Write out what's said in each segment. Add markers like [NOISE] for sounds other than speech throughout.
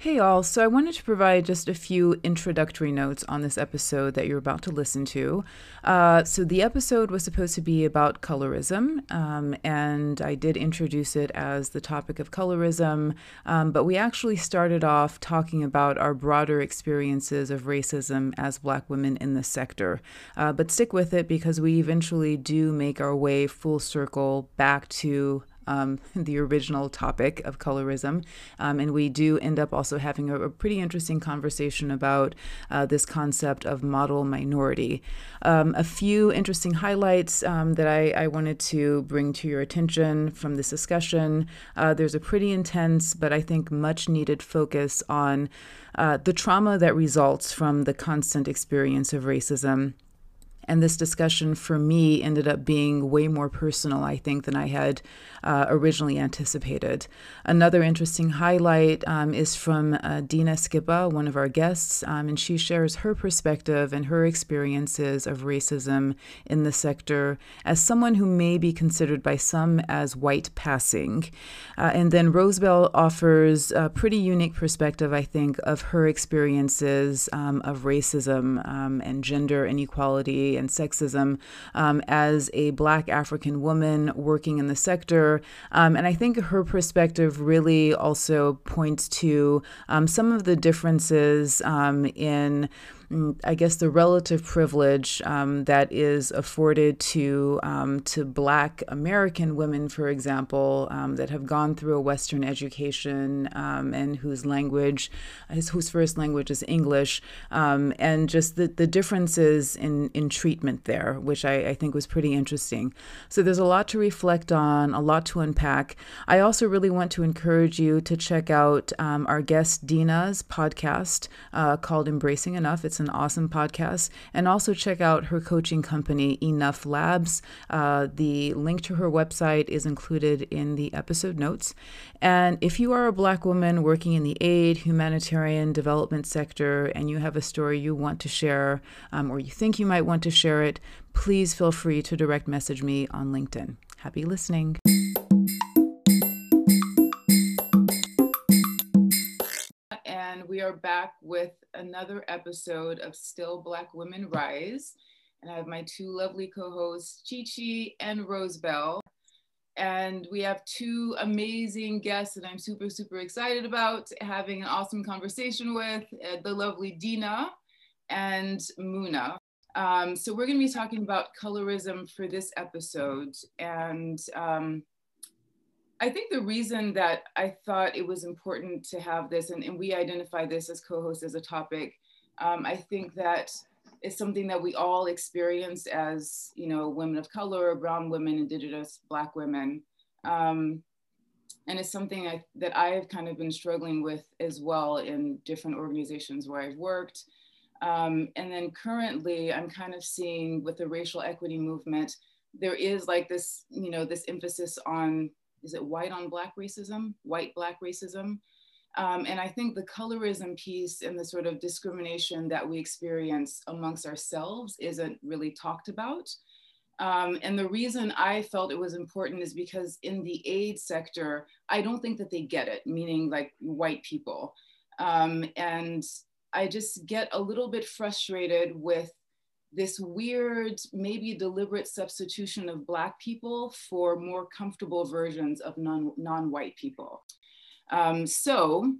Hey, all. So I wanted to provide just a few introductory notes on this episode that you're about to listen to. Uh, so the episode was supposed to be about colorism, um, and I did introduce it as the topic of colorism, um, but we actually started off talking about our broader experiences of racism as Black women in the sector. Uh, but stick with it because we eventually do make our way full circle back to um, [LAUGHS] the original topic of colorism. Um, and we do end up also having a, a pretty interesting conversation about uh, this concept of model minority. Um, a few interesting highlights um, that I, I, wanted to bring to your attention from this discussion. Uh, there's a pretty intense, but I think much needed focus on uh, the trauma that results from the constant experience of racism and this discussion for me ended up being way more personal, I think, than I had uh, originally anticipated. Another interesting highlight um, is from uh, Dina Scippa, one of our guests, um, and she shares her perspective and her experiences of racism in the sector as someone who may be considered by some as white passing. Uh, and then Rosebell offers a pretty unique perspective, I think, of her experiences um, of racism um, and gender inequality and sexism um, as a Black African woman working in the sector. Um, and I think her perspective really also points to um, some of the differences um, in. Mm, I guess the relative privilege um, that is afforded to um, to Black American women, for example, um, that have gone through a Western education um, and whose language, whose first language is English, um, and just the, the differences in in treatment there, which I, I think was pretty interesting. So there's a lot to reflect on, a lot to unpack. I also really want to encourage you to check out um, our guest Dina's podcast uh, called Embracing Enough. It's an awesome podcast. And also check out her coaching company, Enough Labs. Uh, the link to her website is included in the episode notes. And if you are a Black woman working in the aid, humanitarian, development sector, and you have a story you want to share, um, or you think you might want to share it, please feel free to direct message me on LinkedIn. Happy listening. We are back with another episode of Still Black Women Rise. And I have my two lovely co hosts, Chi Chi and Rosebell. And we have two amazing guests that I'm super, super excited about having an awesome conversation with uh, the lovely Dina and Muna. Um, so, we're going to be talking about colorism for this episode. And um, I think the reason that I thought it was important to have this, and, and we identify this as co-host as a topic, um, I think that it's something that we all experience as, you know, women of color, brown women, indigenous, black women. Um, and it's something I, that I have kind of been struggling with as well in different organizations where I've worked. Um, and then currently I'm kind of seeing with the racial equity movement, there is like this, you know, this emphasis on is it white on black racism, white black racism. Um, and I think the colorism piece and the sort of discrimination that we experience amongst ourselves isn't really talked about. Um, and the reason I felt it was important is because in the aid sector, I don't think that they get it, meaning like white people. Um, and I just get a little bit frustrated with this weird, maybe deliberate substitution of Black people for more comfortable versions of non, non-white people. Um, so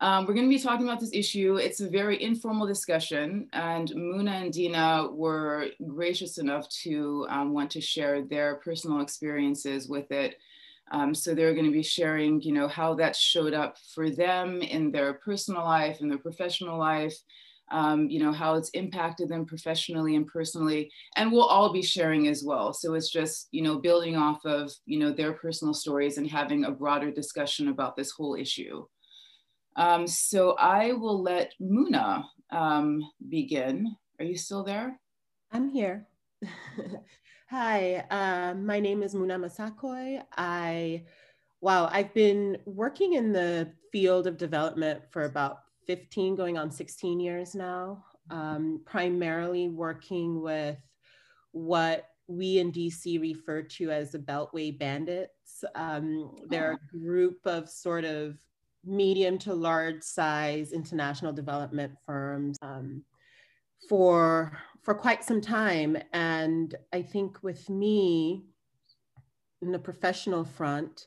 um, we're going to be talking about this issue. It's a very informal discussion, and Muna and Dina were gracious enough to um, want to share their personal experiences with it. Um, so they're going to be sharing, you know, how that showed up for them in their personal life, in their professional life, um, you know, how it's impacted them professionally and personally. And we'll all be sharing as well. So it's just, you know, building off of, you know, their personal stories and having a broader discussion about this whole issue. Um, so I will let Muna um, begin. Are you still there? I'm here. [LAUGHS] Hi, uh, my name is Muna Massaquoi. I, wow, I've been working in the field of development for about 15 going on 16 years now, um, primarily working with what we in DC refer to as the Beltway Bandits. Um, they're a group of sort of medium to large size international development firms um, for for quite some time. And i think with me in the professional front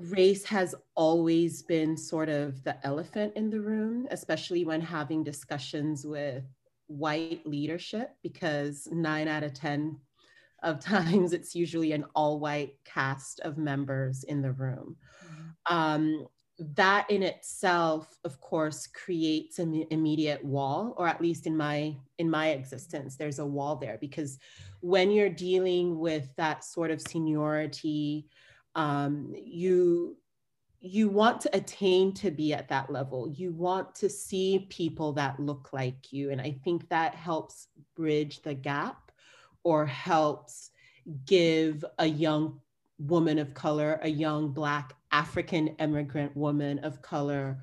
race has always been sort of the elephant in the room especially when having discussions with white leadership because 9 out of 10 of [LAUGHS] times it's usually an all white cast of members in the room mm-hmm. um, that in itself of course creates an immediate wall or at least in my in my existence there's a wall there because when you're dealing with that sort of seniority um, you you want to attain to be at that level. You want to see people that look like you. And i think that helps bridge the gap or helps give a young woman of color a young black African immigrant woman of color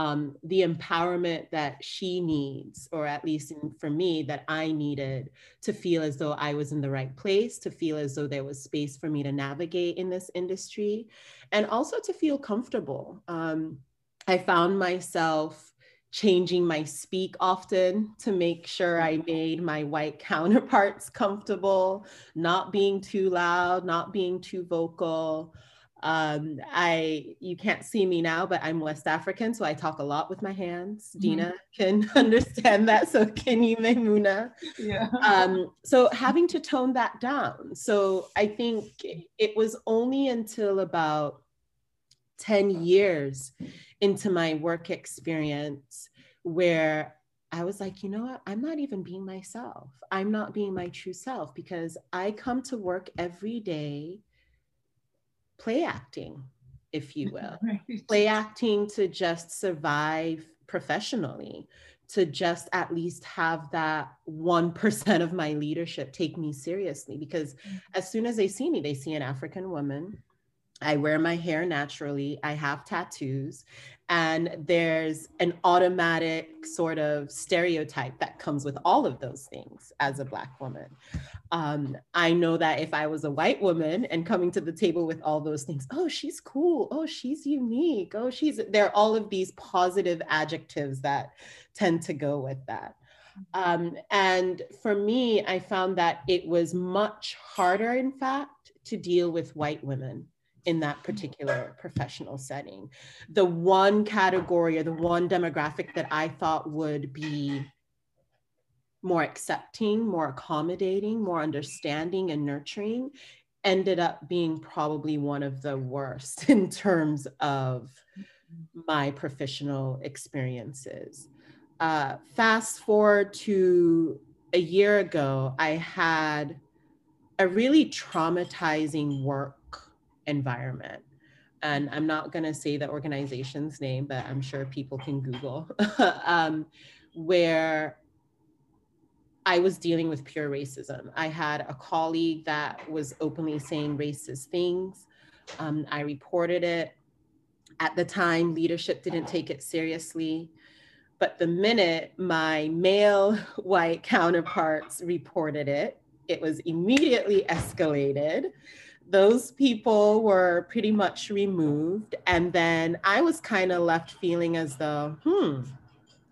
um, the empowerment that she needs, or at least in, for me, that I needed to feel as though I was in the right place, to feel as though there was space for me to navigate in this industry, and also to feel comfortable. Um, I found myself changing my speak often to make sure I made my white [LAUGHS] counterparts comfortable, not being too loud, not being too vocal. Um, I you can't see me now, but I'm West African, so I talk a lot with my hands. Mm-hmm. Dina can [LAUGHS] understand that. So can you, Maimuna? Yeah. Um, [LAUGHS] so having to tone that down. So I think it was only until about 10 years into my work experience where I was like, you know what? I'm not even being myself. I'm not being my true self because I come to work every day play acting, if you [LAUGHS] will. Right. Play acting to just survive professionally, to just at least have that 1% of my leadership take me seriously. Because mm-hmm. as soon as they see me, they see an African woman. I wear my hair naturally. I have tattoos and there's an automatic sort of stereotype that comes with all of those things as a black woman. Um, i know that if i was a white woman and coming to the table with all those things oh she's cool. Oh she's unique. Oh she's there are all of these positive adjectives that tend to go with that. Um, and for me i found that it was much harder in fact to deal with white women in that particular professional setting. The one category or the one demographic that I thought would be more accepting, more accommodating, more understanding and nurturing ended up being probably one of the worst [LAUGHS] in terms of my professional experiences. Uh, fast forward to a year ago, I had a really traumatizing work environment. And I'm not going to say the organization's name, but I'm sure people can Google, [LAUGHS] um, where I was dealing with pure racism. I had a colleague that was openly saying racist things. Um, I reported it. At the time, leadership didn't take it seriously. But the minute my male [LAUGHS] white counterparts reported it, it was immediately escalated those people were pretty much removed. And then I was kind of left feeling as though, hmm,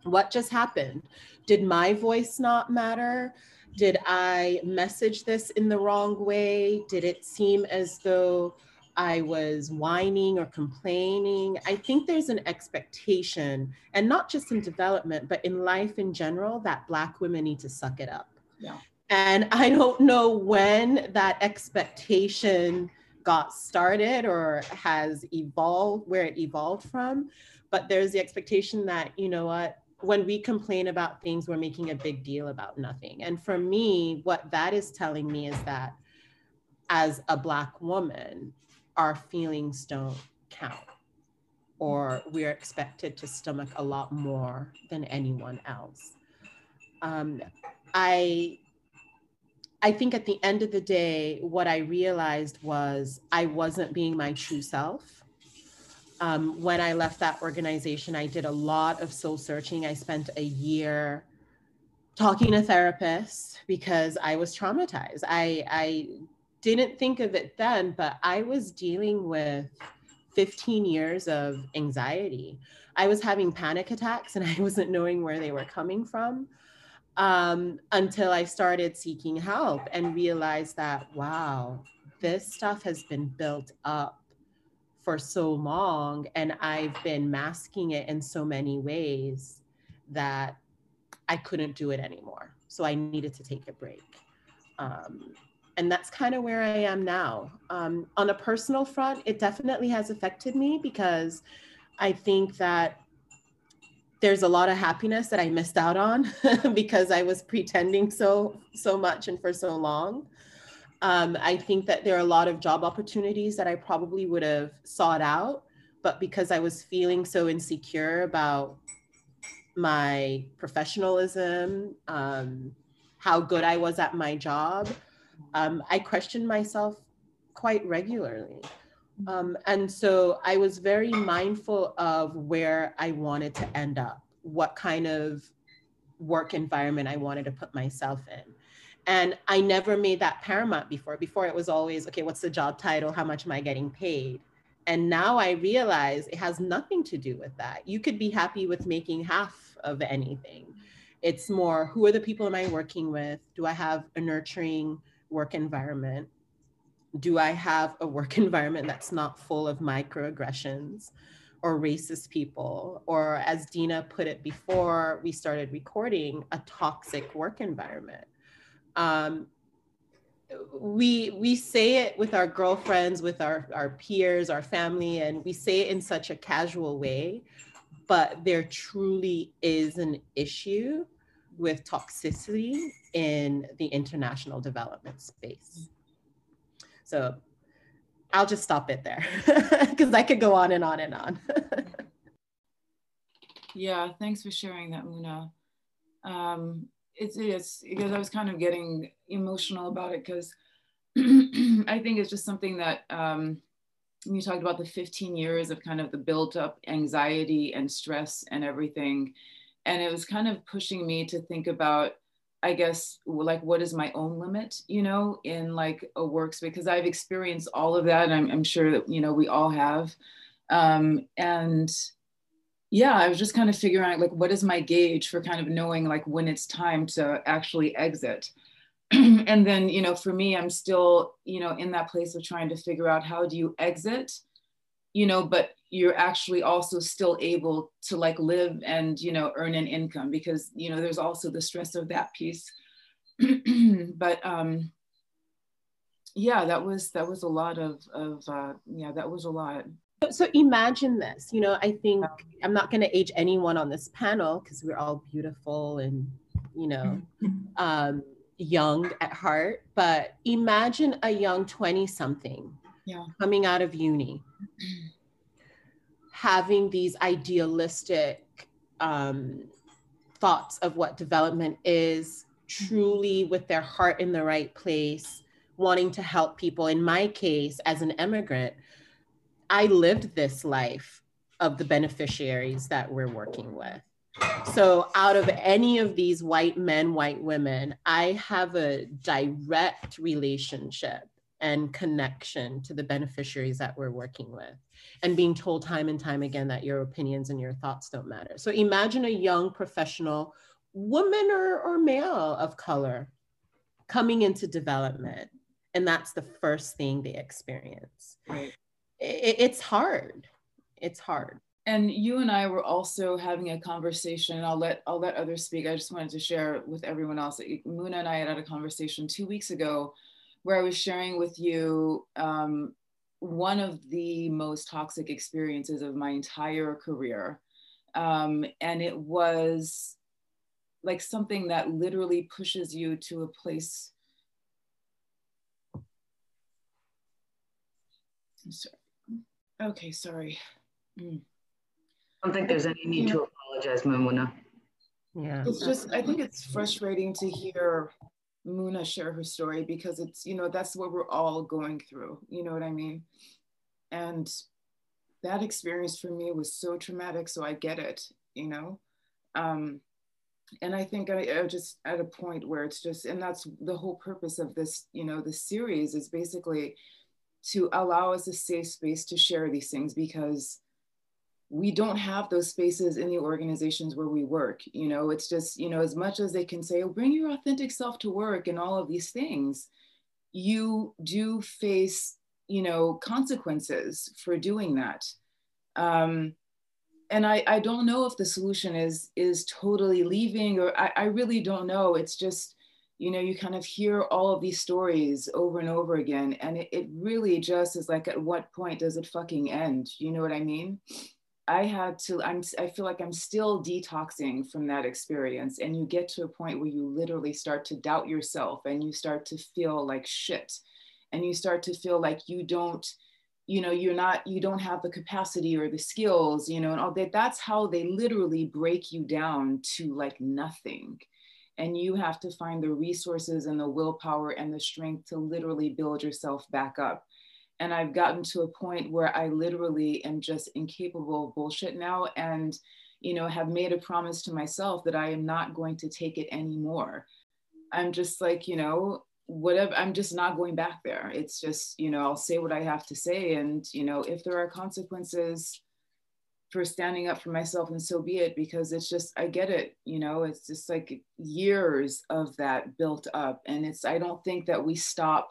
what just happened? Did my voice not matter? Did I message this in the wrong way? Did it seem as though I was whining or complaining? I think there's an expectation, and not just in development, but in life in general, that Black women need to suck it up. Yeah. And I don't know when that expectation got started or has evolved, where it evolved from. But there's the expectation that, you know what, when we complain about things, we're making a big deal about nothing. And for me, what that is telling me is that as a Black woman, our feelings don't count, or we're expected to stomach a lot more than anyone else. Um, I I think at the end of the day, what I realized was I wasn't being my true self. Um, when I left that organization, I did a lot of soul searching. I spent a year talking to therapists because I was traumatized. I, I didn't think of it then, but I was dealing with 15 years of anxiety. I was having panic attacks and [LAUGHS] I wasn't knowing where they were coming from um, until I started seeking help and realized that, wow, this stuff has been built up for so long and I've been masking it in so many ways that I couldn't do it anymore. So I needed to take a break. Um, and that's kind of where I am now. Um, on a personal front, it definitely has affected me because I think that there's a lot of happiness that I missed out on [LAUGHS] because I was pretending so so much and for so long. Um, I think that there are a lot of job opportunities that I probably would have sought out, but because I was feeling so insecure about my professionalism, um, how good I was at my job, um, I questioned myself quite regularly. Um, and so I was very mindful of where I wanted to end up, what kind of work environment I wanted to put myself in. And I never made that paramount before. Before it was always, okay, what's the job title? How much am I getting paid? And now I realize it has nothing to do with that. You could be happy with making half of anything. It's more who are the people am I working with? Do I have a nurturing work environment? Do I have a work [LAUGHS] environment that's not full of microaggressions or racist people? Or, as Dina put it before we started recording, a toxic work environment? Um, we we say it with our girlfriends with our our peers our family and we say it in such a casual way but there truly is an issue with toxicity in the international development space. So I'll just stop it there [LAUGHS] because I could go on and on and on. [LAUGHS] yeah, thanks for sharing that, Muna. Um, it's, it's because I was kind of getting emotional about it because [CLEARS THROAT] I think it's just something that um, you talked about the 15 years of kind of the built up anxiety and stress and everything and it was kind of pushing me to think about i guess like what is my own limit you know in like a works because i've experienced all of that I'm, I'm sure that you know we all have. Um, and yeah i was just kind of figuring out like what is my gauge for kind of knowing like when it's time to actually exit. [CLEARS THROAT] And then you know for me i'm still you know in that place of trying to figure out how do you exit you know but you're actually also still able to like live and you know earn an income because you know there's also the stress of that piece. [CLEARS THROAT] But um yeah that was that was a lot of of uh yeah that was a lot. So imagine this you know i think i'm not going to age anyone on this panel because we're all beautiful and you know [LAUGHS] um young at heart but imagine a young 20 something yeah. coming out of uni [CLEARS THROAT] having these idealistic um, thoughts of what development is, truly with their heart in the right place, wanting to help people. In my case, as an immigrant, I lived this life of the beneficiaries that we're working with. So, out of any of these white men, white women, I have a direct relationship and connection to the beneficiaries that we're working with and being told time and time again that your opinions and your thoughts don't matter. So imagine a young professional woman or, or male of color coming into development and that's the first thing they experience. Right. It, it's hard. It's hard. And you and I were also having a conversation. I'll let I'll let others speak. I just wanted to share with everyone else that Muna and I had had a conversation two weeks ago where I was sharing with you um, one of the most toxic experiences of my entire career. Um, and it was like something that literally pushes you to a place. I'm sorry. Okay, sorry. Mm. I don't think there's any need to apologize, Maimuna. Yeah. It's just, I think it's frustrating to hear Muna share her story because it's, you know, that's what we're all going through. You know what I mean? And that experience for me was so traumatic. So I get it, you know? Um, and I think I, I just at a point where it's just, and that's the whole purpose of this, you know, this series is basically to allow us a safe space to share these things because we don't have those spaces in the organizations where we work. You know, it's just, you know, as much as they can say, oh, bring your authentic self to work and all of these things, you do face, you know, consequences for doing that. Um, and I, I don't know if the solution is is totally leaving or I, I really don't know. It's just, you know, you kind of hear all of these stories over and over again. And it, it really just is like, at what point does it fucking end? You know what I mean? I had to, I'm, I feel like I'm still detoxing from that experience. And you get to a point where you literally start to doubt yourself and you start to feel like shit. And you start to feel like you don't, you know, you're not, you don't have the capacity or the skills, you know, and all that. That's how they literally break you down to like nothing. And you have to find the resources and the willpower and the strength to literally build yourself back up and I've gotten to a point where I literally am just incapable of bullshit now and you know have made a promise to myself that I am not going to take it anymore. I'm just like, you know, whatever I'm just not going back there. It's just, you know, I'll say what I have to say and you know, if there are consequences for standing up for myself and so be it because it's just I get it, you know, it's just like years of that built up and it's I don't think that we stop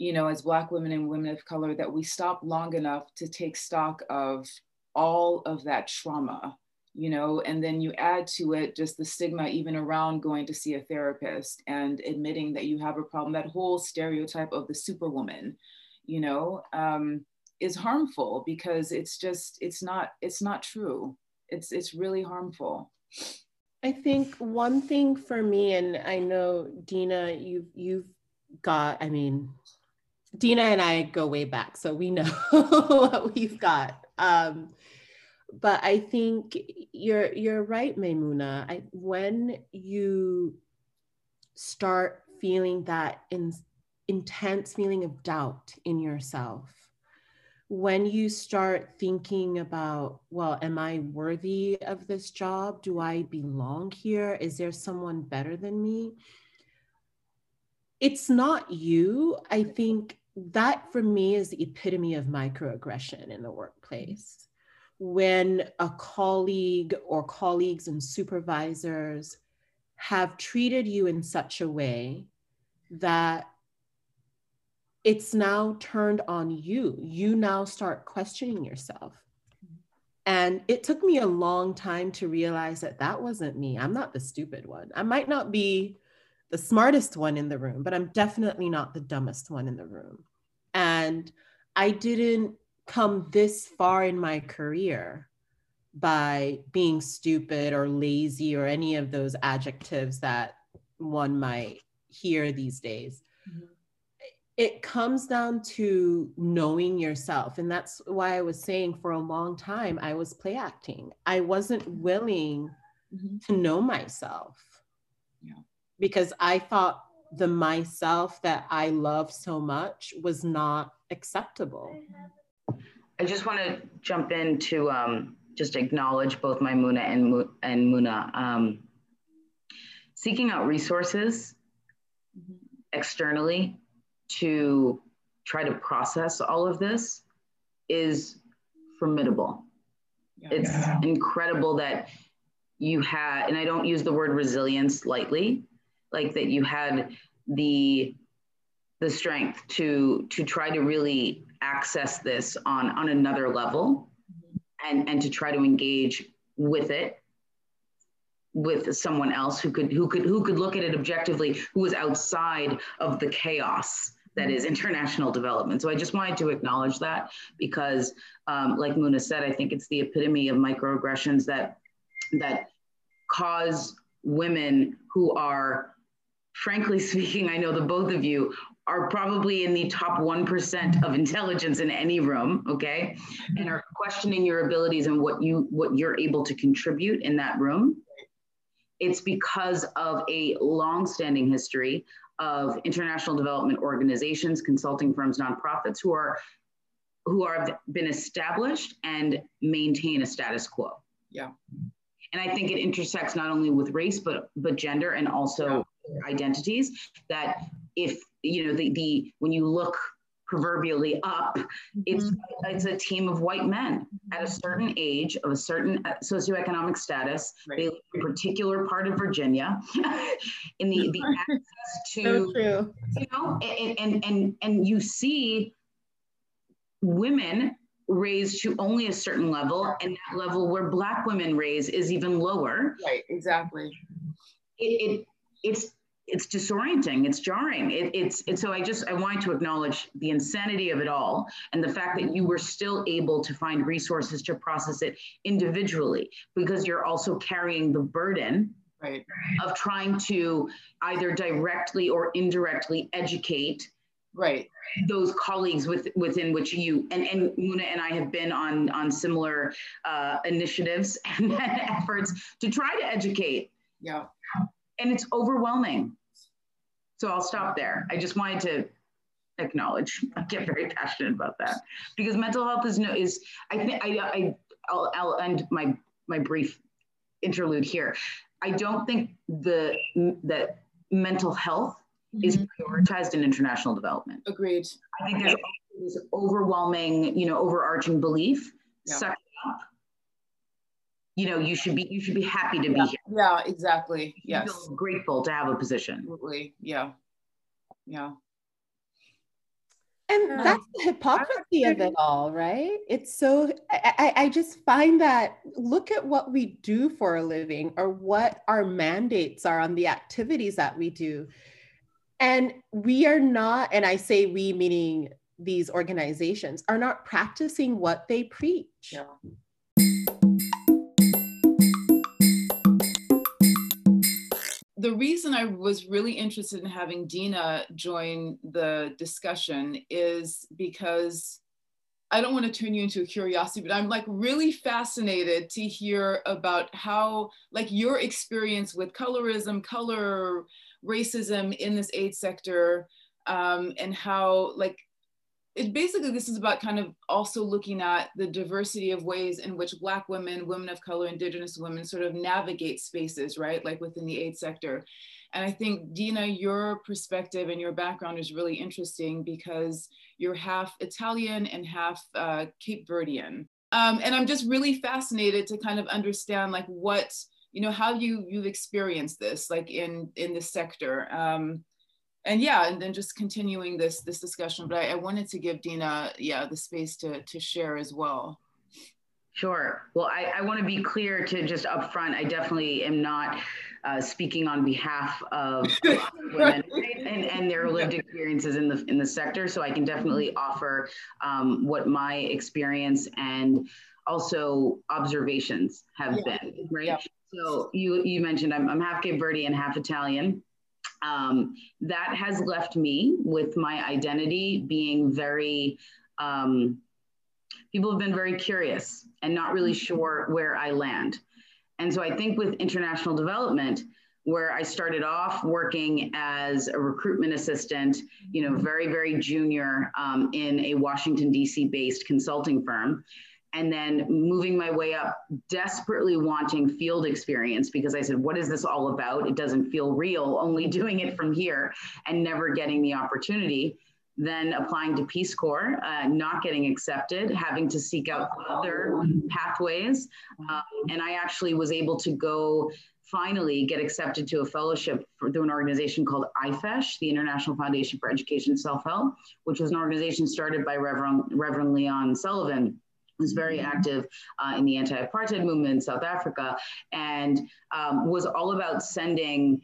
you know, as Black women and women of color, that we stop long enough to take stock of all of that trauma, you know, and then you add to it just the stigma even around going to see a therapist and admitting that you have a problem. That whole stereotype of the superwoman, you know, um, is harmful because it's just it's not it's not true. It's it's really harmful. I think one thing for me, and I know Dina, you've you've got, I mean, Dina and I go way back, so we know [LAUGHS] what we've got. Um, but I think you're you're right, Maimuna. I, when you start feeling that in, intense feeling of doubt in yourself, when you start thinking about, well, am I worthy of this job? Do I belong here? Is there someone better than me? It's not you. I think that for me is the epitome of microaggression in the workplace. When a colleague or colleagues and supervisors have treated you in such a way that it's now turned on you. You now start questioning yourself. And it took me a long time to realize that that wasn't me. I'm not the stupid one. I might not be the smartest one in the room, but I'm definitely not the dumbest one in the room. And I didn't come this far in my career by being stupid or lazy or any of those adjectives that one might hear these days. Mm-hmm. It comes down to knowing yourself. And that's why I was saying for a long time, I was play acting. I wasn't willing mm-hmm. to know myself. Yeah because I thought the myself that I love so much was not acceptable. I just want to jump in to um, just acknowledge both Maimuna and, and Muna. Um, seeking out resources externally to try to process all of this is formidable. Yeah. It's yeah. incredible that you had, and I don't use the word resilience lightly, like that you had the the strength to to try to really access this on on another level and and to try to engage with it with someone else who could who could who could look at it objectively who was outside of the chaos that is international development. So i just wanted to acknowledge that because um, like muna said i think it's the epitome of microaggressions that that cause women who are frankly [LAUGHS] speaking, I know the both of you are probably in the top 1% of intelligence in any room, okay? And are questioning your abilities and what you what you're able to contribute in that room. It's because of a long-standing history of international development organizations, consulting firms, nonprofits who are who are been established and maintain a status quo. Yeah. And I think it intersects not only with race but but gender and also identities that if you know the, the when you look proverbially up. Mm-hmm. It's it's a team of white men at a certain age of a certain uh, socioeconomic status. Right. They live in a particular part of Virginia. [LAUGHS] in the, the [LAUGHS] access to so you know, and, and and and you see women raised to only a certain level, and that level where black women raise is even lower. Right, exactly. It, it it's it's disorienting it's jarring it, it's it's so i just i wanted to acknowledge the insanity of it all and the fact that you were still able to find resources to process it individually because you're also carrying the burden right. of trying to either directly or indirectly educate right those colleagues with, within which you and, and Muna and I have been on on similar uh, initiatives [LAUGHS] and efforts to try to educate. Yeah. And it's overwhelming. So I'll stop there. I just wanted to acknowledge. I [LAUGHS] get very passionate about that because mental health is no is I think I, I I'll, I'll end my my brief interlude here. I don't think the that mental health mm-hmm. is prioritized in international development. Agreed. I think there's this overwhelming, you know, overarching belief. Yeah. Suck up you know you should be you should be happy to yeah. be here. Yeah exactly. Yes feel grateful to have a position. Absolutely. Yeah. Yeah. And that's the hypocrisy of it all right? It's so I, I just find that look at what we do for a living or what our mandates are on the activities that we do. And we are not and i say we meaning these organizations are not practicing what they preach. Yeah the reason I was really interested in having Dina join the discussion is because I don't want to turn you into a curiosity, but I'm like really fascinated to hear about how, like, your experience with colorism, color, racism in this aid sector, um, and how, like, it basically this is about kind of also looking at the diversity of ways in which black women women of color indigenous women sort of navigate spaces right? Like within the aid sector. And i think dina your perspective and your background is really interesting because you're half italian and half uh, cape verdean. Um, and i'm just really fascinated to kind of understand like what you know how you you've experienced this like in in the sector. Um, and yeah, and then just continuing this this discussion. But I, I wanted to give Dina, yeah, the space to to share as well. Sure. Well, I, I want to be clear to just upfront. I definitely am not uh, speaking on behalf of [LAUGHS] women and, and their lived experiences in the in the sector. So I can definitely offer um, what my experience and also observations have yeah. been. Right. Yeah. So you you mentioned I'm, I'm half Cape Verde and half Italian um, that has left me with my identity being very um, people have been very curious and not really sure where i land. And so i think with international development where i started off working as a recruitment assistant you know very very junior um, in a washington d.c based consulting firm and then moving my way up, desperately wanting field experience because I said, What is this all about? It doesn't feel real, only [LAUGHS] doing it from here and never getting the opportunity. Then applying to Peace Corps, uh, not getting accepted, having to seek out other pathways. Um, and I actually was able to go finally get accepted to a fellowship through an organization called IFESH, the International Foundation for Education and Self Help, which was an organization started by Reverend, Reverend Leon Sullivan was very active uh, in the anti-apartheid movement in South Africa and um, was all about sending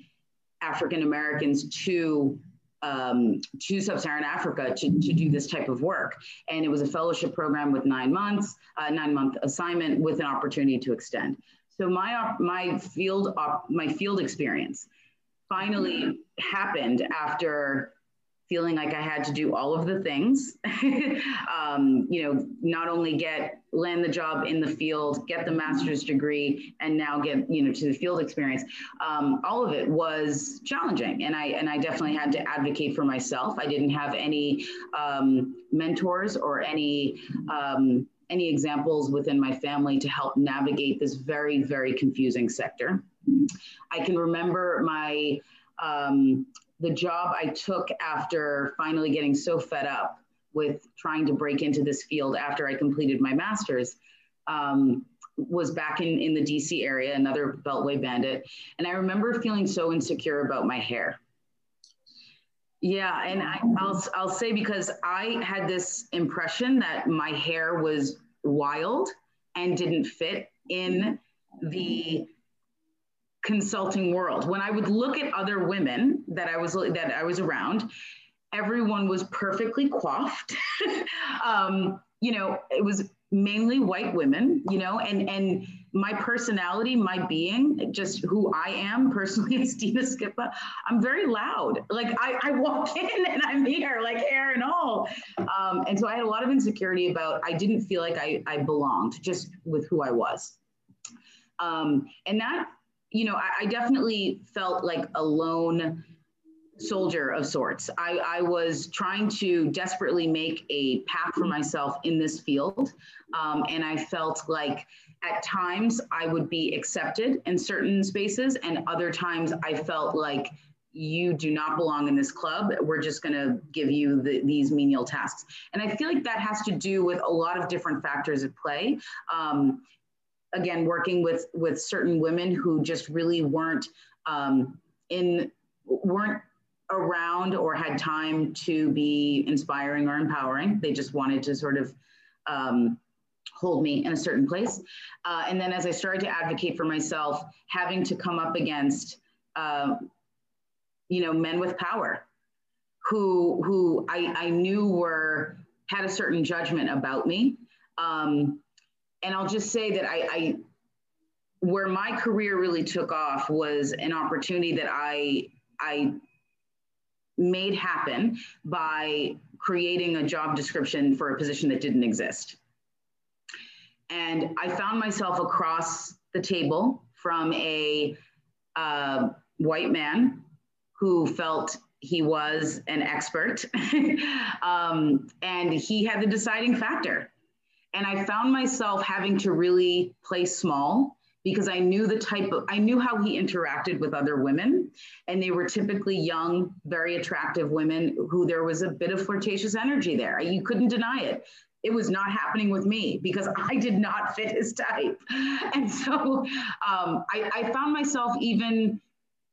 African Americans to um, to sub-Saharan Africa to, to do this type of work. And it was a fellowship program with nine months, uh, nine month assignment with an opportunity to extend. So my, my field, my field experience finally happened after feeling like I had to do all of the things, [LAUGHS] um, you know, not only get land the job in the field, get the master's degree, and now get you know to the field experience. Um, all of it was challenging, and I and I definitely had to advocate for myself. I didn't have any um, mentors or any um, any examples within my family to help navigate this very very confusing sector. I can remember my um, the job I took after finally getting so fed up with trying to break into this field after I completed my master's. Um, was back in, in the DC area, another Beltway bandit. And I remember feeling so insecure about my hair. Yeah, and I, will I'll say because I had this impression that my hair was wild and didn't fit in the consulting world. When I would look at other women that I was that I was around, everyone was perfectly coiffed. [LAUGHS] um, you know, it was mainly white women, you know, and and my personality, my being, just who I am personally [LAUGHS] as Dina Scippa, I'm very loud. Like I, I walk [LAUGHS] in and I'm here, like hair and all. Um, and so I had a lot of insecurity about I didn't feel like I, I belonged just with who I was. Um, and that, you know, I, I definitely felt like a lone soldier of sorts. I, I, was trying to desperately make a path for myself in this field. Um, and I felt like at times I would be accepted in certain spaces, and other times I felt like you do not belong in this club. We're just going to give you the, these menial tasks. And I feel like that has to do with a lot of different factors at play. Um, again, working with with certain women who just really weren't um, in weren't around or had time to be inspiring or empowering. They just wanted to sort of um, hold me in a certain place. Uh, and then as I started to advocate for myself, having to come up against, uh, you know, men with power who, who I, I knew were, had a certain judgment about me. Um, and I'll just say that I, I, where my career really took off was an opportunity that I, I made happen by creating a job description for a position that didn't exist. And I found myself across the table from a uh, white man who felt he was an expert. [LAUGHS] um, and he had the deciding factor. And I found myself having to really play small because I knew the type of, I knew how he interacted with other women. And they were typically young, very attractive women who there was a bit of flirtatious energy there. You couldn't deny it. It was not happening with me because [LAUGHS] I did not fit his type. And so um, I, I found myself even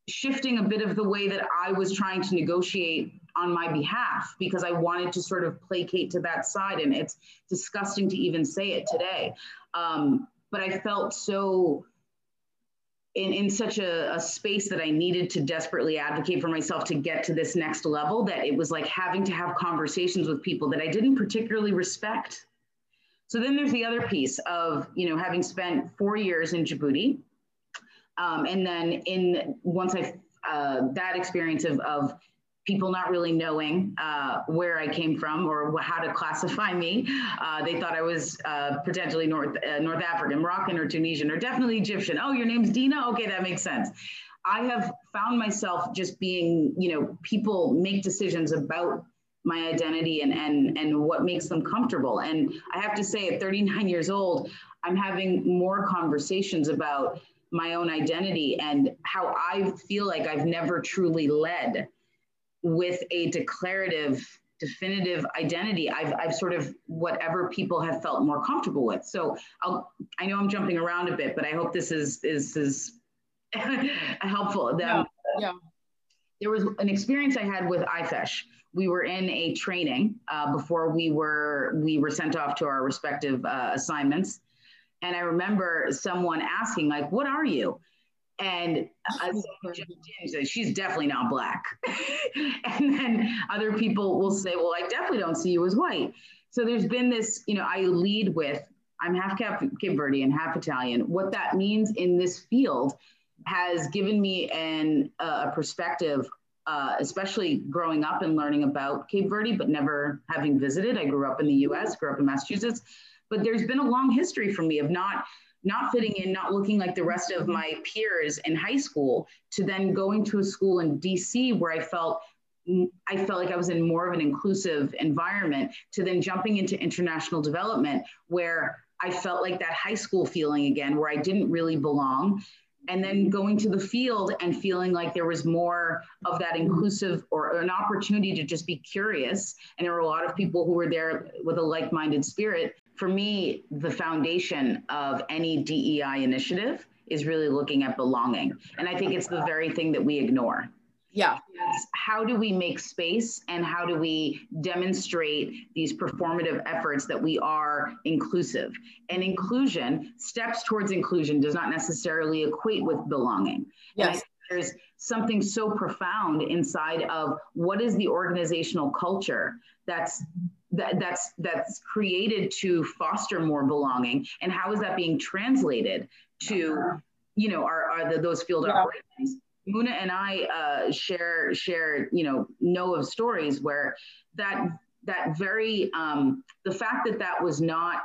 shifting a bit of the way that I was trying to negotiate on my behalf because I wanted to sort of placate to that side. And it's disgusting to even say it today. Um, but I felt so in, in such a, a, space that I needed to desperately advocate for myself to get to this next level that it was like having to have conversations with people that I didn't particularly respect. So then there's the other piece of, you know, having spent four years in Djibouti. Um, and then in once I, uh, that experience of, of people not really knowing uh, where I came from or how to classify me. Uh, they thought I was uh, potentially North uh, North African, Moroccan, or Tunisian, or definitely Egyptian. Oh, your name's Dina. Okay, that makes sense. I have found myself just being, you know, people make decisions about my identity and and and what makes them comfortable. And I have to say, at 39 years old, I'm having more conversations about my own identity and how I feel like I've never truly led with a declarative definitive identity i've, I've sort of whatever people have felt more comfortable with. So I'll, i know i'm jumping around a bit but i hope this is is is [LAUGHS] helpful. Yeah, yeah. there was an experience i had with ifesh. We were in a training uh, before we were we were sent off to our respective uh, assignments. And i remember someone asking like what are you and she's definitely not black. [LAUGHS] and then other people will say, well, I definitely don't see you as white. So there's been this, you know, I lead with, I'm half Cape, Cape Verdean, half Italian. What that means in this field has given me an, uh, a perspective, uh, especially growing up and learning about Cape Verde, but never having visited. I grew up in the US, grew up in Massachusetts, but there's been a long history for me of not not fitting in, not looking like the rest of my peers in high school, to then going to a school in DC where I felt mm, I felt like I was in more of an inclusive environment, to then jumping into international development where I felt like that high school feeling again, where I didn't really belong. and then going to the field and feeling like there was more of that inclusive or an opportunity to just be curious and there were a lot of people who were there with a like-minded spirit for me the foundation of any dei initiative is really looking at belonging and i think it's the very thing that we ignore yeah. how do we make space and how do we demonstrate these performative efforts that we are inclusive? And inclusion, steps towards inclusion, does not necessarily equate with belonging. Yes. there's something so profound inside of what is the organizational culture that's that, that's that's created to foster more belonging and how is that being translated to you know are, our the, those field yeah. operations Muna and I uh, share share you know know of stories where that that very um, the fact that that was not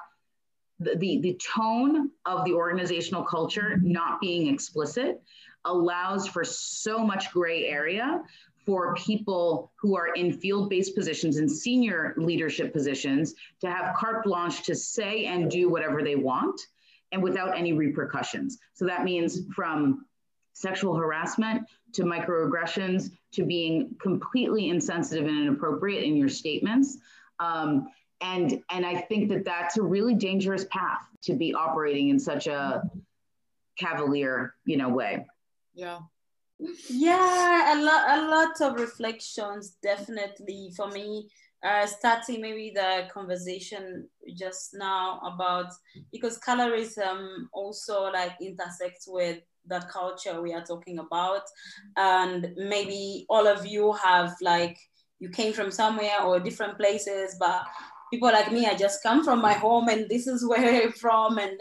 the, the, the tone of the organizational culture not being explicit allows for so much gray area for people who are in field-based positions and senior leadership positions to have carte blanche to say and do whatever they want and without any repercussions. So that means from sexual harassment to microaggressions to being completely insensitive and inappropriate in your statements. Um, and, and I think that that's a really dangerous path to be operating in such a cavalier, you know, way. Yeah. Yeah, a lot, a lot of reflections, definitely for me. Uh, starting maybe the conversation just now about because colorism also like intersects with the culture we are talking about and maybe all of you have like you came from somewhere or different places but people like me i just come from my home and this is where [LAUGHS] i'm from and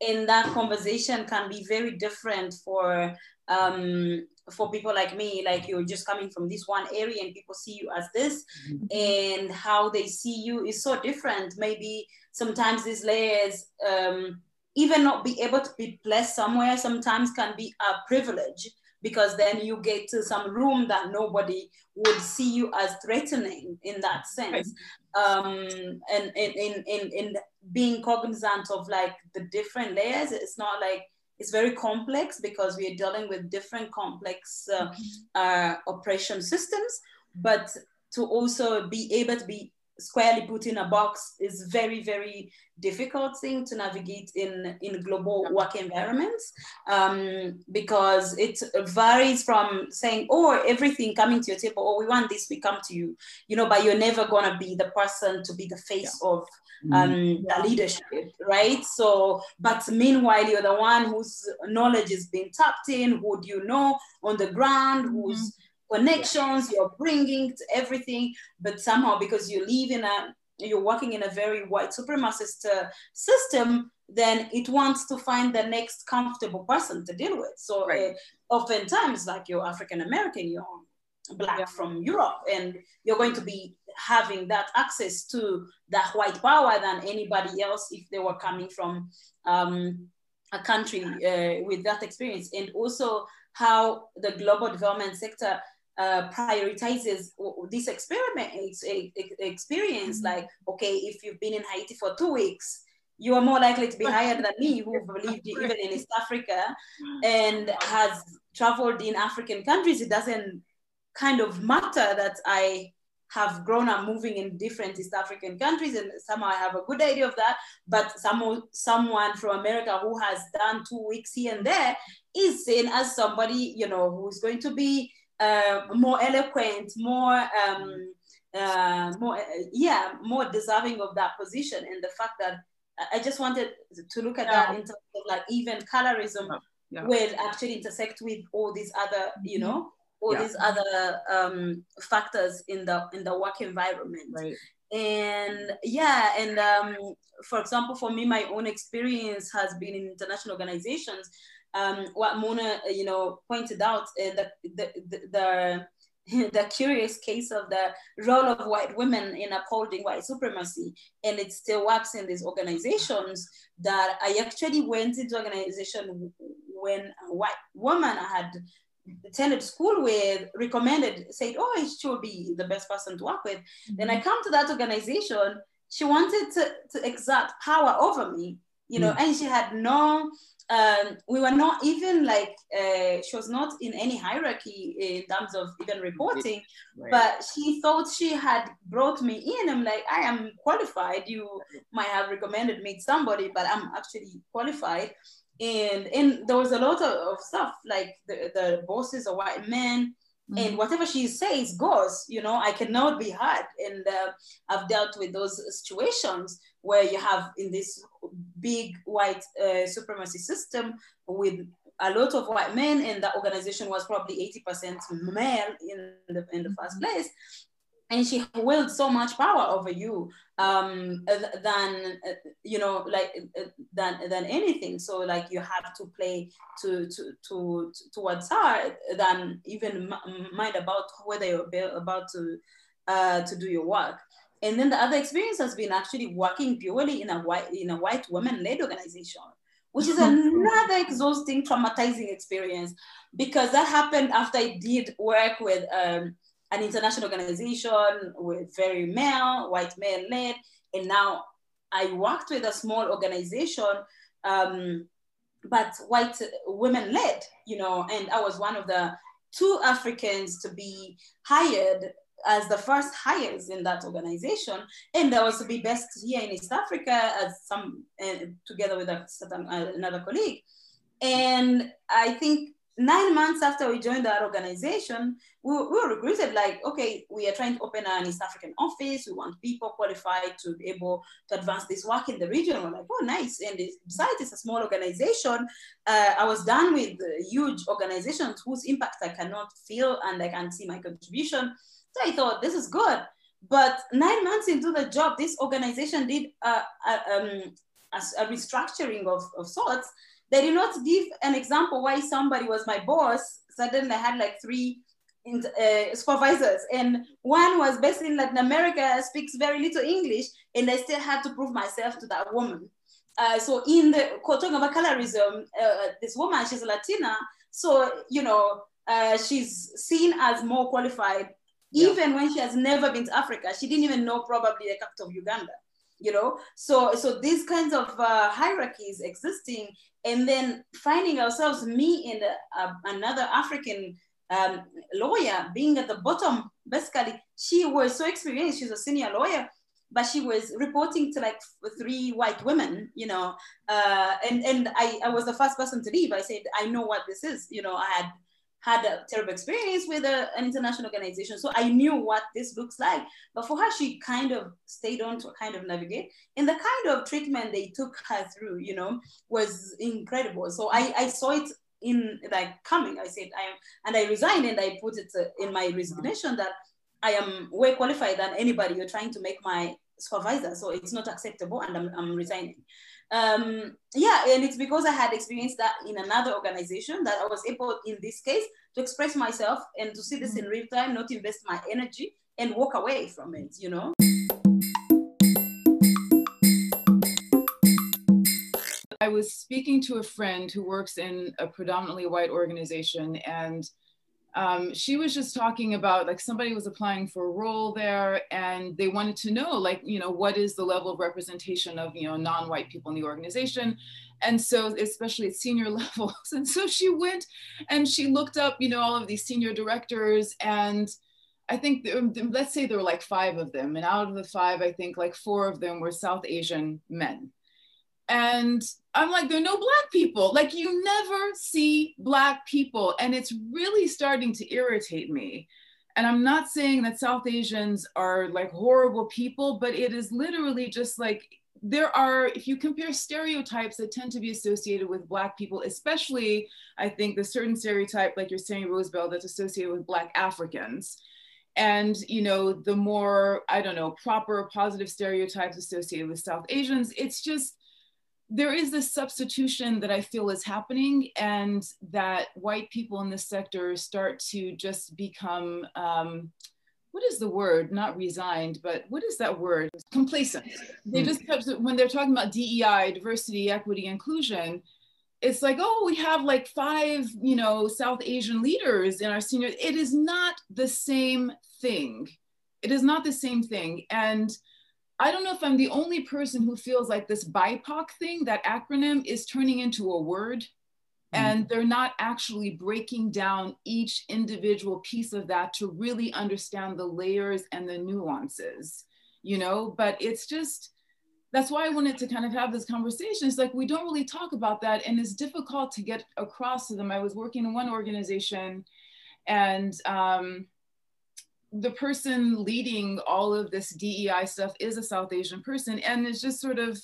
in that conversation can be very different for um, for people like me like you're just coming from this one area and people see you as this mm-hmm. and how they see you is so different. Maybe sometimes these layers um, even not be able to be blessed somewhere sometimes can be a privilege because then you get to some room that nobody would see you as threatening in that sense. Um, and in, in, in, in being cognizant of like the different layers it's not like it's very complex because we are dealing with different complex uh, mm-hmm. uh, oppression systems but to also be able to be squarely put in a box is very very difficult thing to navigate in in global work environments um, because it varies from saying oh everything coming to your table oh we want this we come to you you know but you're never going to be the person to be the face yeah. of mm-hmm. um, the leadership right so but meanwhile you're the one whose knowledge is being tapped in who do you know on the ground mm-hmm. who's connections you're bringing to everything but somehow because you live in a you're working in a very white supremacist uh, system then it wants to find the next comfortable person to deal with so right. uh, oftentimes like you're african american you're black yeah. from europe and you're going to be having that access to that white power than anybody else if they were coming from um, a country uh, with that experience and also how the global development sector uh, prioritizes this experiment experience mm-hmm. like okay if you've been in haiti for two weeks you are more likely to be higher than me who lived even in east africa and has traveled in african countries it doesn't kind of matter that i have grown up moving in different East African countries, and somehow I have a good idea of that. But some, someone from America who has done two weeks here and there is seen as somebody, you know, who's going to be uh, more eloquent, more, um, uh, more, yeah, more deserving of that position. And the fact that I just wanted to look at yeah. that in terms of like even colorism yeah. will actually intersect with all these other, you know, all yeah. these other um, factors in the in the work environment. Right. And yeah, and um, for example, for me, my own experience has been in international organizations um, what Muna, uh, you know, pointed out, uh, the, the, the, [LAUGHS] the curious case of the role of white women in upholding white supremacy and it still works in these organizations that i actually went into organization when a white woman i had attended school with recommended said oh she will be the best person to work with mm-hmm. then i come to that organization she wanted to, to exert power over me you know, mm. and she had no um, we were not even like uh, she was not in any hierarchy in terms of even reporting right. but she thought she had brought me in. I'm like i am qualified. You might have recommended me to somebody but i'm actually qualified. And and there was a lot of, of stuff like the, the bosses are white men mm-hmm. and whatever she says goes you know i cannot be hard and uh, i've dealt with those situations where you have in this big white uh, supremacy system with a lot of white men and the organization was probably 80% male in the, in the first place. And she wields so much power over you um, than uh, you know like uh, than than anything. So like you have to play to to, to towards her than even mind about whether you're about to uh, to do your work and then the other experience has been actually working purely in a white in a white woman-led organization, which is [LAUGHS] another exhausting, traumatizing experience because that happened after I did work with um, an international organization with very male, white male led, and now I worked with a small organization, um, but white women led, you know, and I was one of the two Africans to be hired as the first hires in that organization. And I was to be best here in East Africa as some, uh, together with a uh, another colleague. And I think nine months after we joined that organization, we, we were recruited like, okay, we are trying to open an East African office. We want people qualified to be able to advance this work in the region. We're like, oh, nice. And besides, it's a small organization. Uh, I was done with huge organizations whose impact I cannot feel and I can't see my contribution. So I thought this is good. But nine months into the job, this organization did a, a, um, a, restructuring of, of sorts. They did not give an example why somebody was my boss. Suddenly I had like three uh, supervisors and one was based in Latin America, speaks very little English, and I still had to prove myself to that woman. Uh, so in the talking about colorism, uh, this woman, she's a Latina, so you know, uh, she's seen as more qualified even yeah. when she has never been to Africa. She didn't even know probably the capital of Uganda, you know? So, so these kinds of uh, hierarchies existing and then finding ourselves, me and uh, another African um, lawyer being at the bottom, basically, she was so experienced, she's a senior lawyer, but she was reporting to like three white women, you know, uh, and, and I, I was the first person to leave. I said, I know what this is. You know, I had had a terrible experience with a, an international organization. So I knew what this looks like. But for her, she kind of stayed on to kind of navigate. And the kind of treatment they took her through, you know, was incredible. So I, I saw it in like coming. I said, I am, and I resigned and I put it uh, in my resignation that I am way qualified than anybody. You're trying to make my supervisor. So it's not acceptable and I'm, I'm resigning um, yeah, and it's because I had experienced that in another organization that I was able, in this case, to express myself and to see this in real time, not invest my energy and walk away from it, you know? I was speaking to a friend who works in a predominantly white organization and um, she was just talking about like somebody was applying for a role there and they wanted to know like you know what is the level of representation of you know non-white people in the organization? And so especially at senior [LAUGHS] levels. And so she went and she looked up you know all of these senior directors and I think let's say there were like five of them. And out of the five I think like four of them were South Asian men and I'm like, there are no black people. Like, you never see black people. And it's really starting to irritate me. And I'm not saying that South Asians are like horrible people, but it is literally just like there are, if you compare stereotypes that tend to be associated with Black people, especially, I think, the certain stereotype, like you're saying, Rosebell, that's associated with Black Africans. And, you know, the more, I don't know, proper positive stereotypes associated with South Asians, it's just, there is this substitution that I feel is happening, and that white people in this sector start to just become um, what is the word? Not resigned, but what is that word? Complacent. They hmm. just when they're talking about DEI, diversity, equity, inclusion, it's like, oh, we have like five, you know, South Asian leaders in our senior. It is not the same thing. It is not the same thing, and I don't know if I'm the only person who feels like this BIPOC thing, that acronym is turning into a word mm-hmm. and they're not actually breaking down each individual piece of that to really understand the layers and the nuances, you know, but it's just, that's why I wanted to kind of have this conversation. It's like we don't really talk about that, and it's difficult to get across to them. I was working in one organization, and um, the person leading all of this DEI stuff is a South Asian person, and it's just sort of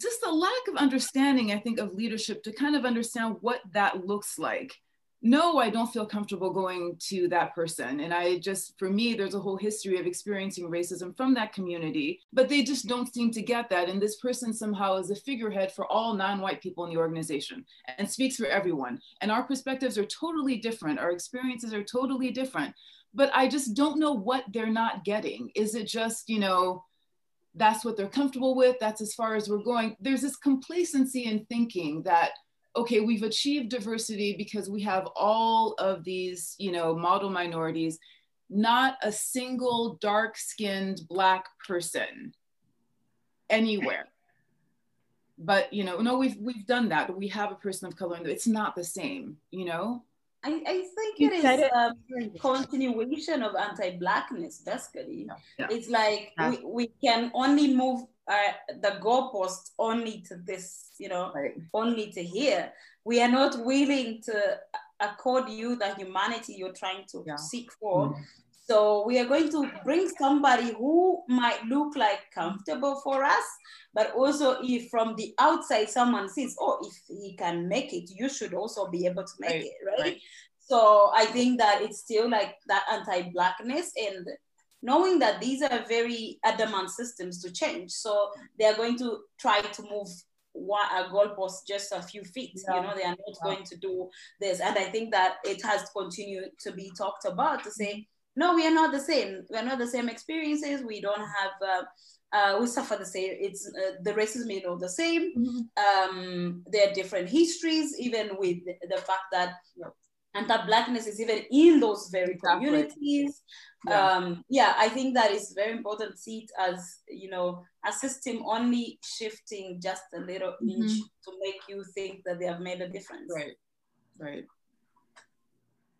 just a lack of understanding, I think, of leadership to kind of understand what that looks like no, I don't feel comfortable going to that person. And I just, for me, there's a whole history of experiencing racism from that community, but they just don't seem to get that. And this person somehow is a figurehead for all non white people in the organization and speaks for everyone. And our perspectives are totally different, our experiences are totally different. But I just don't know what they're not getting. Is it just, you know, that's what they're comfortable with? That's as far as we're going. There's this complacency in thinking that okay, we've achieved diversity because we have all of these, you know, model minorities, not a single dark skinned Black person anywhere. But, you know, no, we've, we've done that. We have a person of color, and it's not the same, you know? I, I think you it is it. a continuation of anti-blackness, basically. Yeah. Yeah. It's like yeah. we, we can only move uh, the goalpost only to this, you know, right. only to here. We are not willing to accord you the humanity you're trying to yeah. seek for. Mm-hmm. So we are going to bring somebody who might look like comfortable for us, but also if from the outside someone sees, oh, if he can make it, you should also be able to make right. it, right? right? So I think that it's still like that anti-blackness and knowing that these are very adamant systems to change. So they are going to try to move one, a goalpost just a few feet. Yeah. You know, they are not yeah. going to do this. And I think that it has continued to be talked about to say, no, we are not the same. We are not the same experiences. We don't have. Uh, uh, we suffer the same. It's uh, the racism is not the same. Mm-hmm. Um, there are different histories, even with the fact that anti-blackness is even in those very communities. Yeah. Um, yeah, I think that is very important to see it as, you know, a system only shifting just a little mm-hmm. inch to make you think that they have made a difference. Right, right.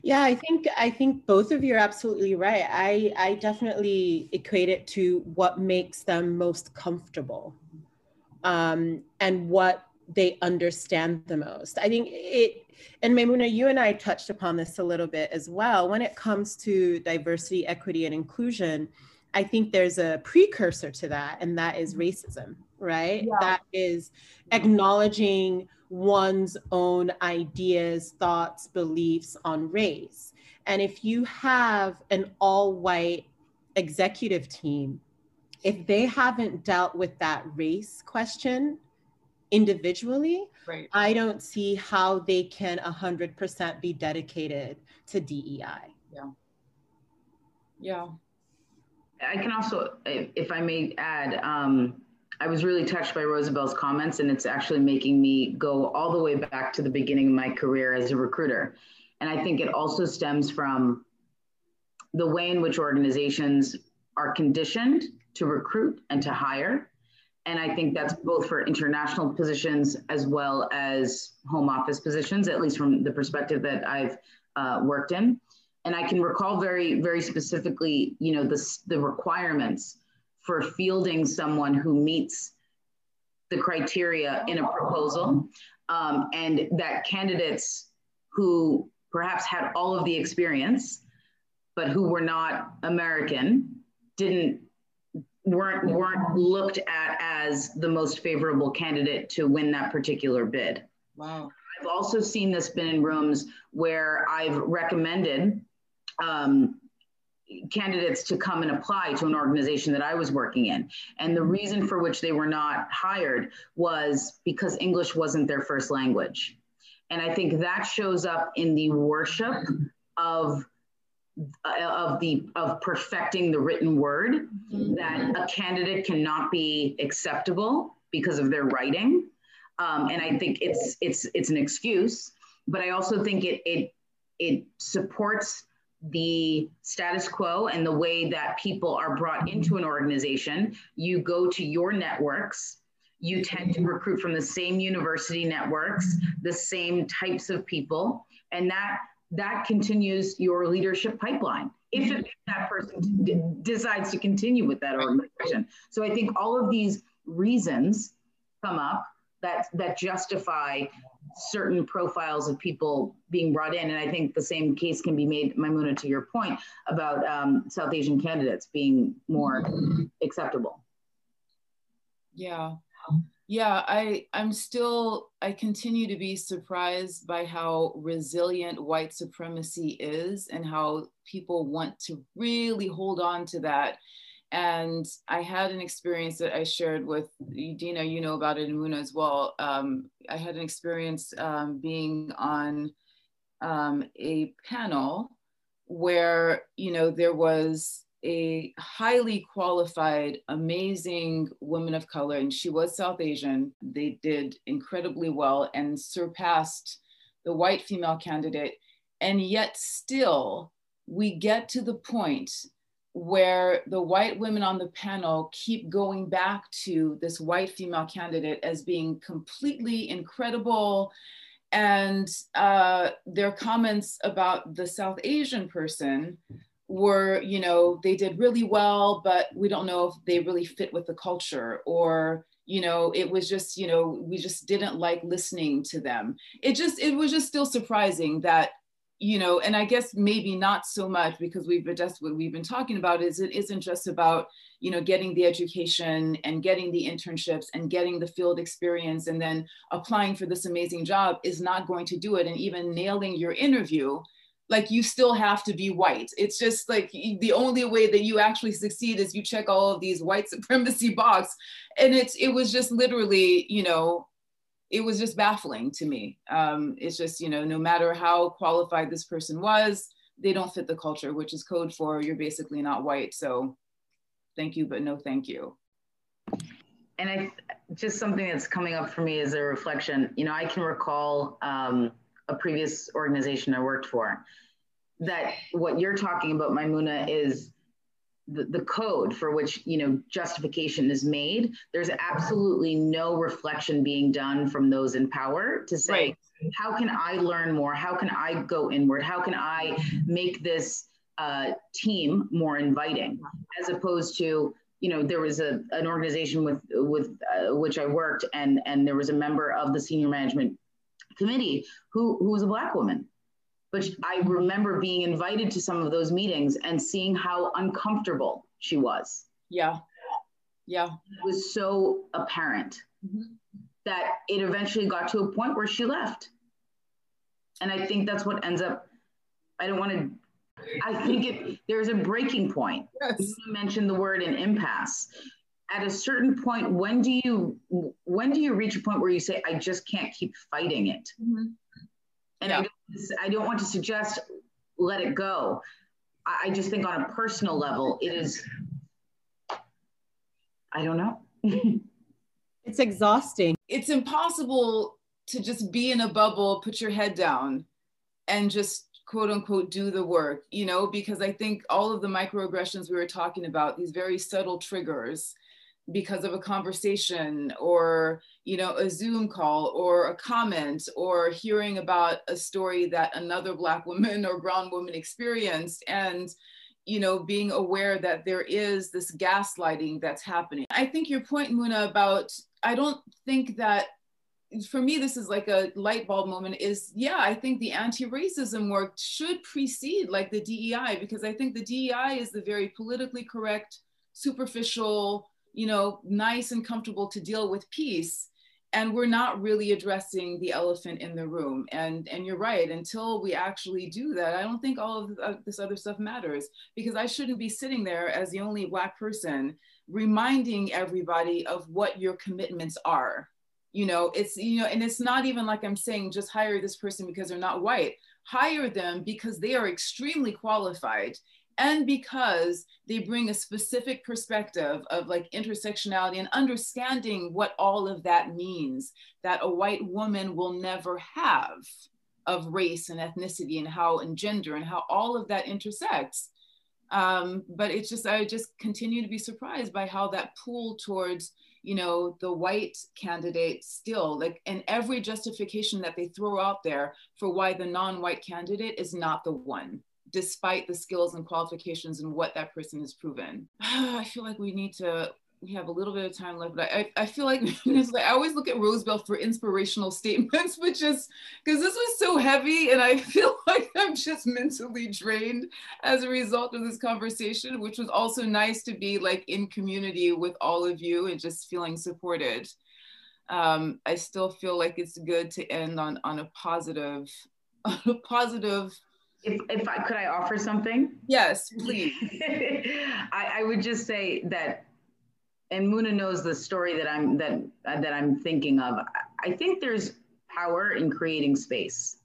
Yeah, I think I think both of you are absolutely right. I I definitely equate it to what makes them most comfortable, um, and what they understand the most. I think it and Maimuna, you and I touched upon this a little bit as well. When it comes to diversity, equity, and inclusion, I think there's a precursor to that, and that is racism, right? Yeah. That is acknowledging one's own ideas, thoughts, beliefs on race. And if you have an all white executive team, if they haven't dealt with that race question, individually, right. I don't see how they can 100% be dedicated to DEI. Yeah. Yeah. I can also, if I may add, um, I was really touched by Rosebell's comments, and it's actually making me go all the way back to the beginning of my career as a recruiter. And I think it also stems from the way in which organizations are conditioned to recruit and to hire and I think that's both for international positions as well as home office positions, at least from the perspective that I've uh, worked in. And I can recall very, very specifically, you know, the, the requirements for fielding someone who meets the criteria in a proposal, um, and that candidates who perhaps had all of the experience, but who were not American, didn't weren't weren't looked at as the most favorable candidate to win that particular bid. Wow. I've also seen this been in rooms where I've recommended um, candidates to come and apply to an organization that I was working in. And the reason for which they were not hired was because English wasn't their first language. And I think that shows up in the worship of uh, of the of perfecting the written word that a candidate cannot be acceptable because of their writing um, and i think it's it's it's an excuse but i also think it it it supports the status quo and the way that people are brought into an organization. You go to your networks. You tend to recruit from the same university networks, the same types of people, and that that continues your leadership pipeline if, that person d- decides to continue with that organization. So I think all of these reasons come up that that justify certain profiles of people being brought in. And I think the same case can be made, Maimuna, to your point about um, South Asian candidates being more acceptable. Yeah. Yeah, I, I'm still, I continue to be surprised by how resilient white supremacy is and how people want to really hold on to that and I had an experience that I shared with Dina, you know about it, and Muna as well. Um, I had an experience um, being on um, a panel where, you know, there was a highly qualified, amazing woman of color, and she was South Asian. They did incredibly well and surpassed the white female candidate. And yet, still, we get to the point where the white women on the panel keep going back to this white female candidate as being completely incredible. And uh, their comments about the South Asian person were, you know, they did really well, but we don't know if they really fit with the culture or, you know, it was just, you know, we just didn't like listening to them. It just, it was just still surprising that you know, and I guess maybe not so much because we've just what we've been talking about is it isn't just about you know getting the education and getting the internships and getting the field experience and then applying for this amazing job is not going to do it. And even nailing your interview like you still have to be white. It's just like the only way that you actually succeed is you check all of these white [LAUGHS] supremacy box. And it's it was just literally you know it was just baffling to me. Um, it's just, you know, no matter how qualified this person was, they don't fit the culture, which is code for you're basically not white. So thank you, but no thank you. And I just something that's coming up for me is a reflection. You know, I can recall um, a previous organization I worked for that what you're talking about, Maimuna, is the, the code for which you know justification is made there's absolutely no reflection being done from those in power to say right. how can i learn more? How can i go inward? How can i make this uh, team more inviting? As opposed to you know there was a, an organization with with uh, which i worked and and there was a member of the senior management committee who who was a black woman but I remember being invited to some of those meetings and seeing how uncomfortable she was. Yeah. Yeah. It was so apparent mm-hmm. that it eventually got to a point where she left. And I think that's what ends up, I don't want to, I think it, there's a breaking point. Yes. You mentioned the word an impasse. At a certain point, when do you when do you reach a point where you say, I just can't keep fighting it? Mm-hmm. And yeah. I, don't, I don't want to suggest let it go. I, I just think on a personal level, it is, I don't know. [LAUGHS] it's exhausting. It's impossible to just be in a bubble, put your head down, and just quote unquote do the work, you know, because I think all of the microaggressions we were talking about, these very subtle triggers, because of a conversation or you know a zoom call or a comment or hearing about a story that another black woman or brown woman experienced and you know being aware that there is this gaslighting that's happening. I think your point muna about i don't think that for me this is like a light bulb moment is yeah i think the anti-racism work should precede like the dei because i think the dei is the very politically correct superficial you know, nice and comfortable to deal with peace. And we're not really addressing the elephant in the room. And, and you're right, until we actually do that, I don't think all of uh, this other stuff matters because I shouldn't be sitting there as the only Black person reminding everybody of what your commitments are. You know, it's, you know, and it's not even like I'm saying just hire this person because they're not white. Hire them because they are extremely qualified and because they bring a specific perspective of like intersectionality and understanding what all of that means that a white woman will never have of race and ethnicity and how and gender and how all of that intersects. Um, but it's just I just continue to be surprised by how that pull towards you know the white candidate still like and every justification that they throw out there for why the non-white candidate is not the one despite the skills and qualifications and what that person has proven [SIGHS] i feel like we need to we have a little bit of time left, but I, I feel like, [LAUGHS] like I always look at Rosebell for inspirational statements, [LAUGHS] which is because this was so heavy and I [LAUGHS] feel like I'm just mentally drained as a result of this conversation, which was also nice to be like in community with all of you and just feeling supported. Um, I still feel like it's good to end on, on a positive, a positive if, if I could I offer something? Yes, [LAUGHS] please. I, I would just say that and Muna knows the story that I'm that uh, that I'm thinking of. I think there's power in creating space.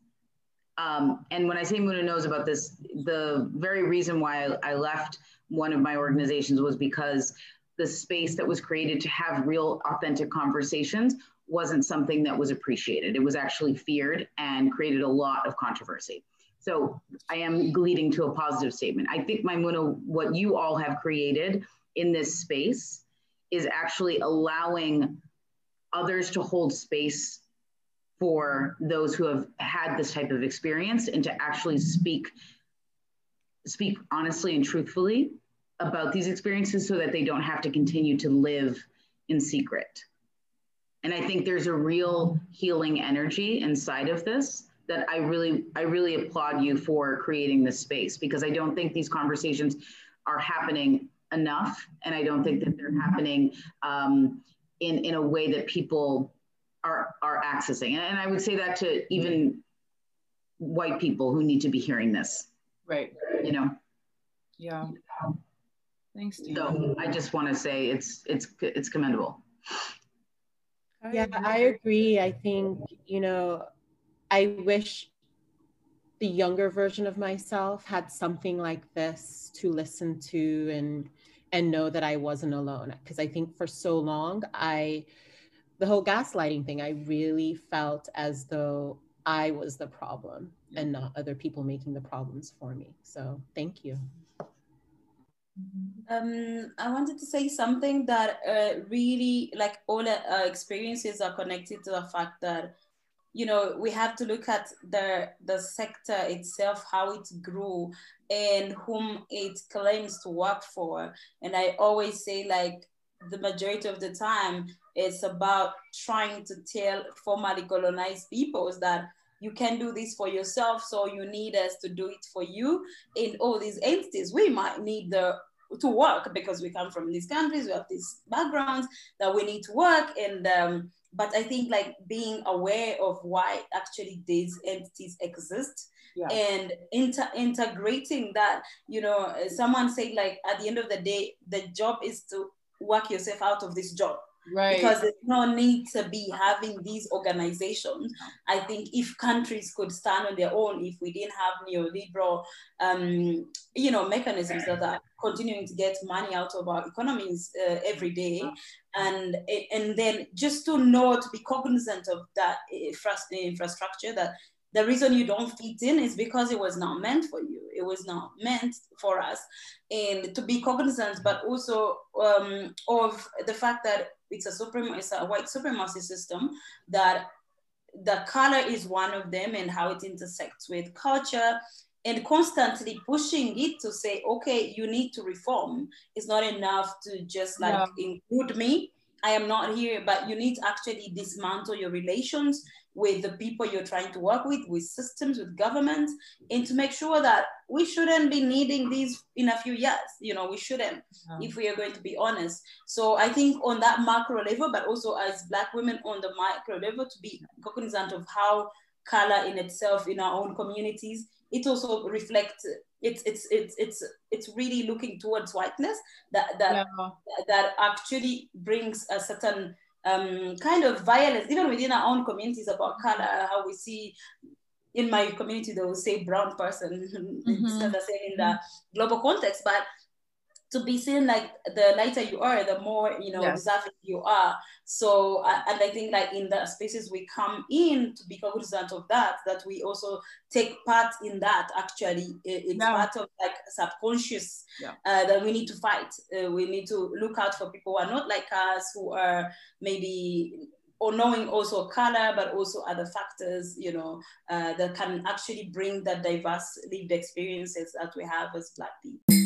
Um, and when I say Muna knows about this, the very reason why I, I left one of my organizations was because the space that was created to have real, authentic conversations wasn't something that was appreciated. It was actually feared and created a lot of controversy. So I am leading to a positive statement. I think, Maimuna, what you all have created in this space is actually allowing others to hold space for those who have had this type of experience and to actually speak speak honestly and truthfully about these experiences so that they don't have to continue to live in secret. And I think there's a real healing energy inside of this that I really I really applaud you for creating this space because I don't think these conversations are happening enough, and I don't think that they're happening um, in in a way that people are are accessing. And, and I would say that to even white people who need to be hearing this. Right. You know. Yeah. Thanks. Steve. So I just want to say it's it's it's commendable. Yeah, I agree. I think you know, I wish the younger version of myself had something like this to listen to and and know that I wasn't alone. Because I think for so long, I, the whole gaslighting thing, I really felt as though I was the problem and not other people making the problems for me. So thank you. Um, I wanted to say something that uh, really, like all uh, experiences are connected to the fact that you know we have to look at the the sector itself how it grew and whom it claims to work for. And i always say like the majority of the time it's about trying to tell formerly colonized peoples that you can do this for yourself so you need us to do it for you. In all these entities we might need the to work because we come from these countries we have these backgrounds that we need to work. And um, but I think like being aware of why actually these entities exist yeah. and inter- integrating that, you know, someone said like at the end of the day, the job is to work yourself out of this job. Right. Because there's no need to be having these organizations. I think if countries could stand on their own, if we didn't have neoliberal, um, you know, mechanisms that are continuing to get money out of our economies uh, every day, and and then just to know to be cognizant of that infrastructure that the reason you don't fit in is because it was not meant for you. It was not meant for us. And to be cognizant but also um, of the fact that it's a supreme it's a white supremacy system that the color is one of them and how it intersects with culture and constantly pushing it to say, okay, you need to reform. It's not enough to just like yeah. include me. I am not here, but you need to actually dismantle your relations with the people you're trying to work with, with systems, with government, and to make sure that we shouldn't be needing these in a few years. You know, we shouldn't, if we are going to be honest. So I think on that macro level, but also as Black women on the micro level, to be cognizant of how color in itself in our own communities it also reflects it's it's it's it's it's really looking towards whiteness that that yeah. that actually brings a certain um, kind of violence even within our own communities about color how we see in my community they will say brown person mm-hmm. [LAUGHS] instead of saying in the global context but to be seen like the lighter you are, the more you know deserving you are. So and I think like in the spaces we come in to be cognizant of that, that we also take part in that. Actually, it's yeah. part of like subconscious yeah. uh, that we need to fight. Uh, we need to look out for people who are not like us, who are maybe or knowing also color, but also other factors, you know, uh, that can actually bring that diverse lived experiences that we have as Black people.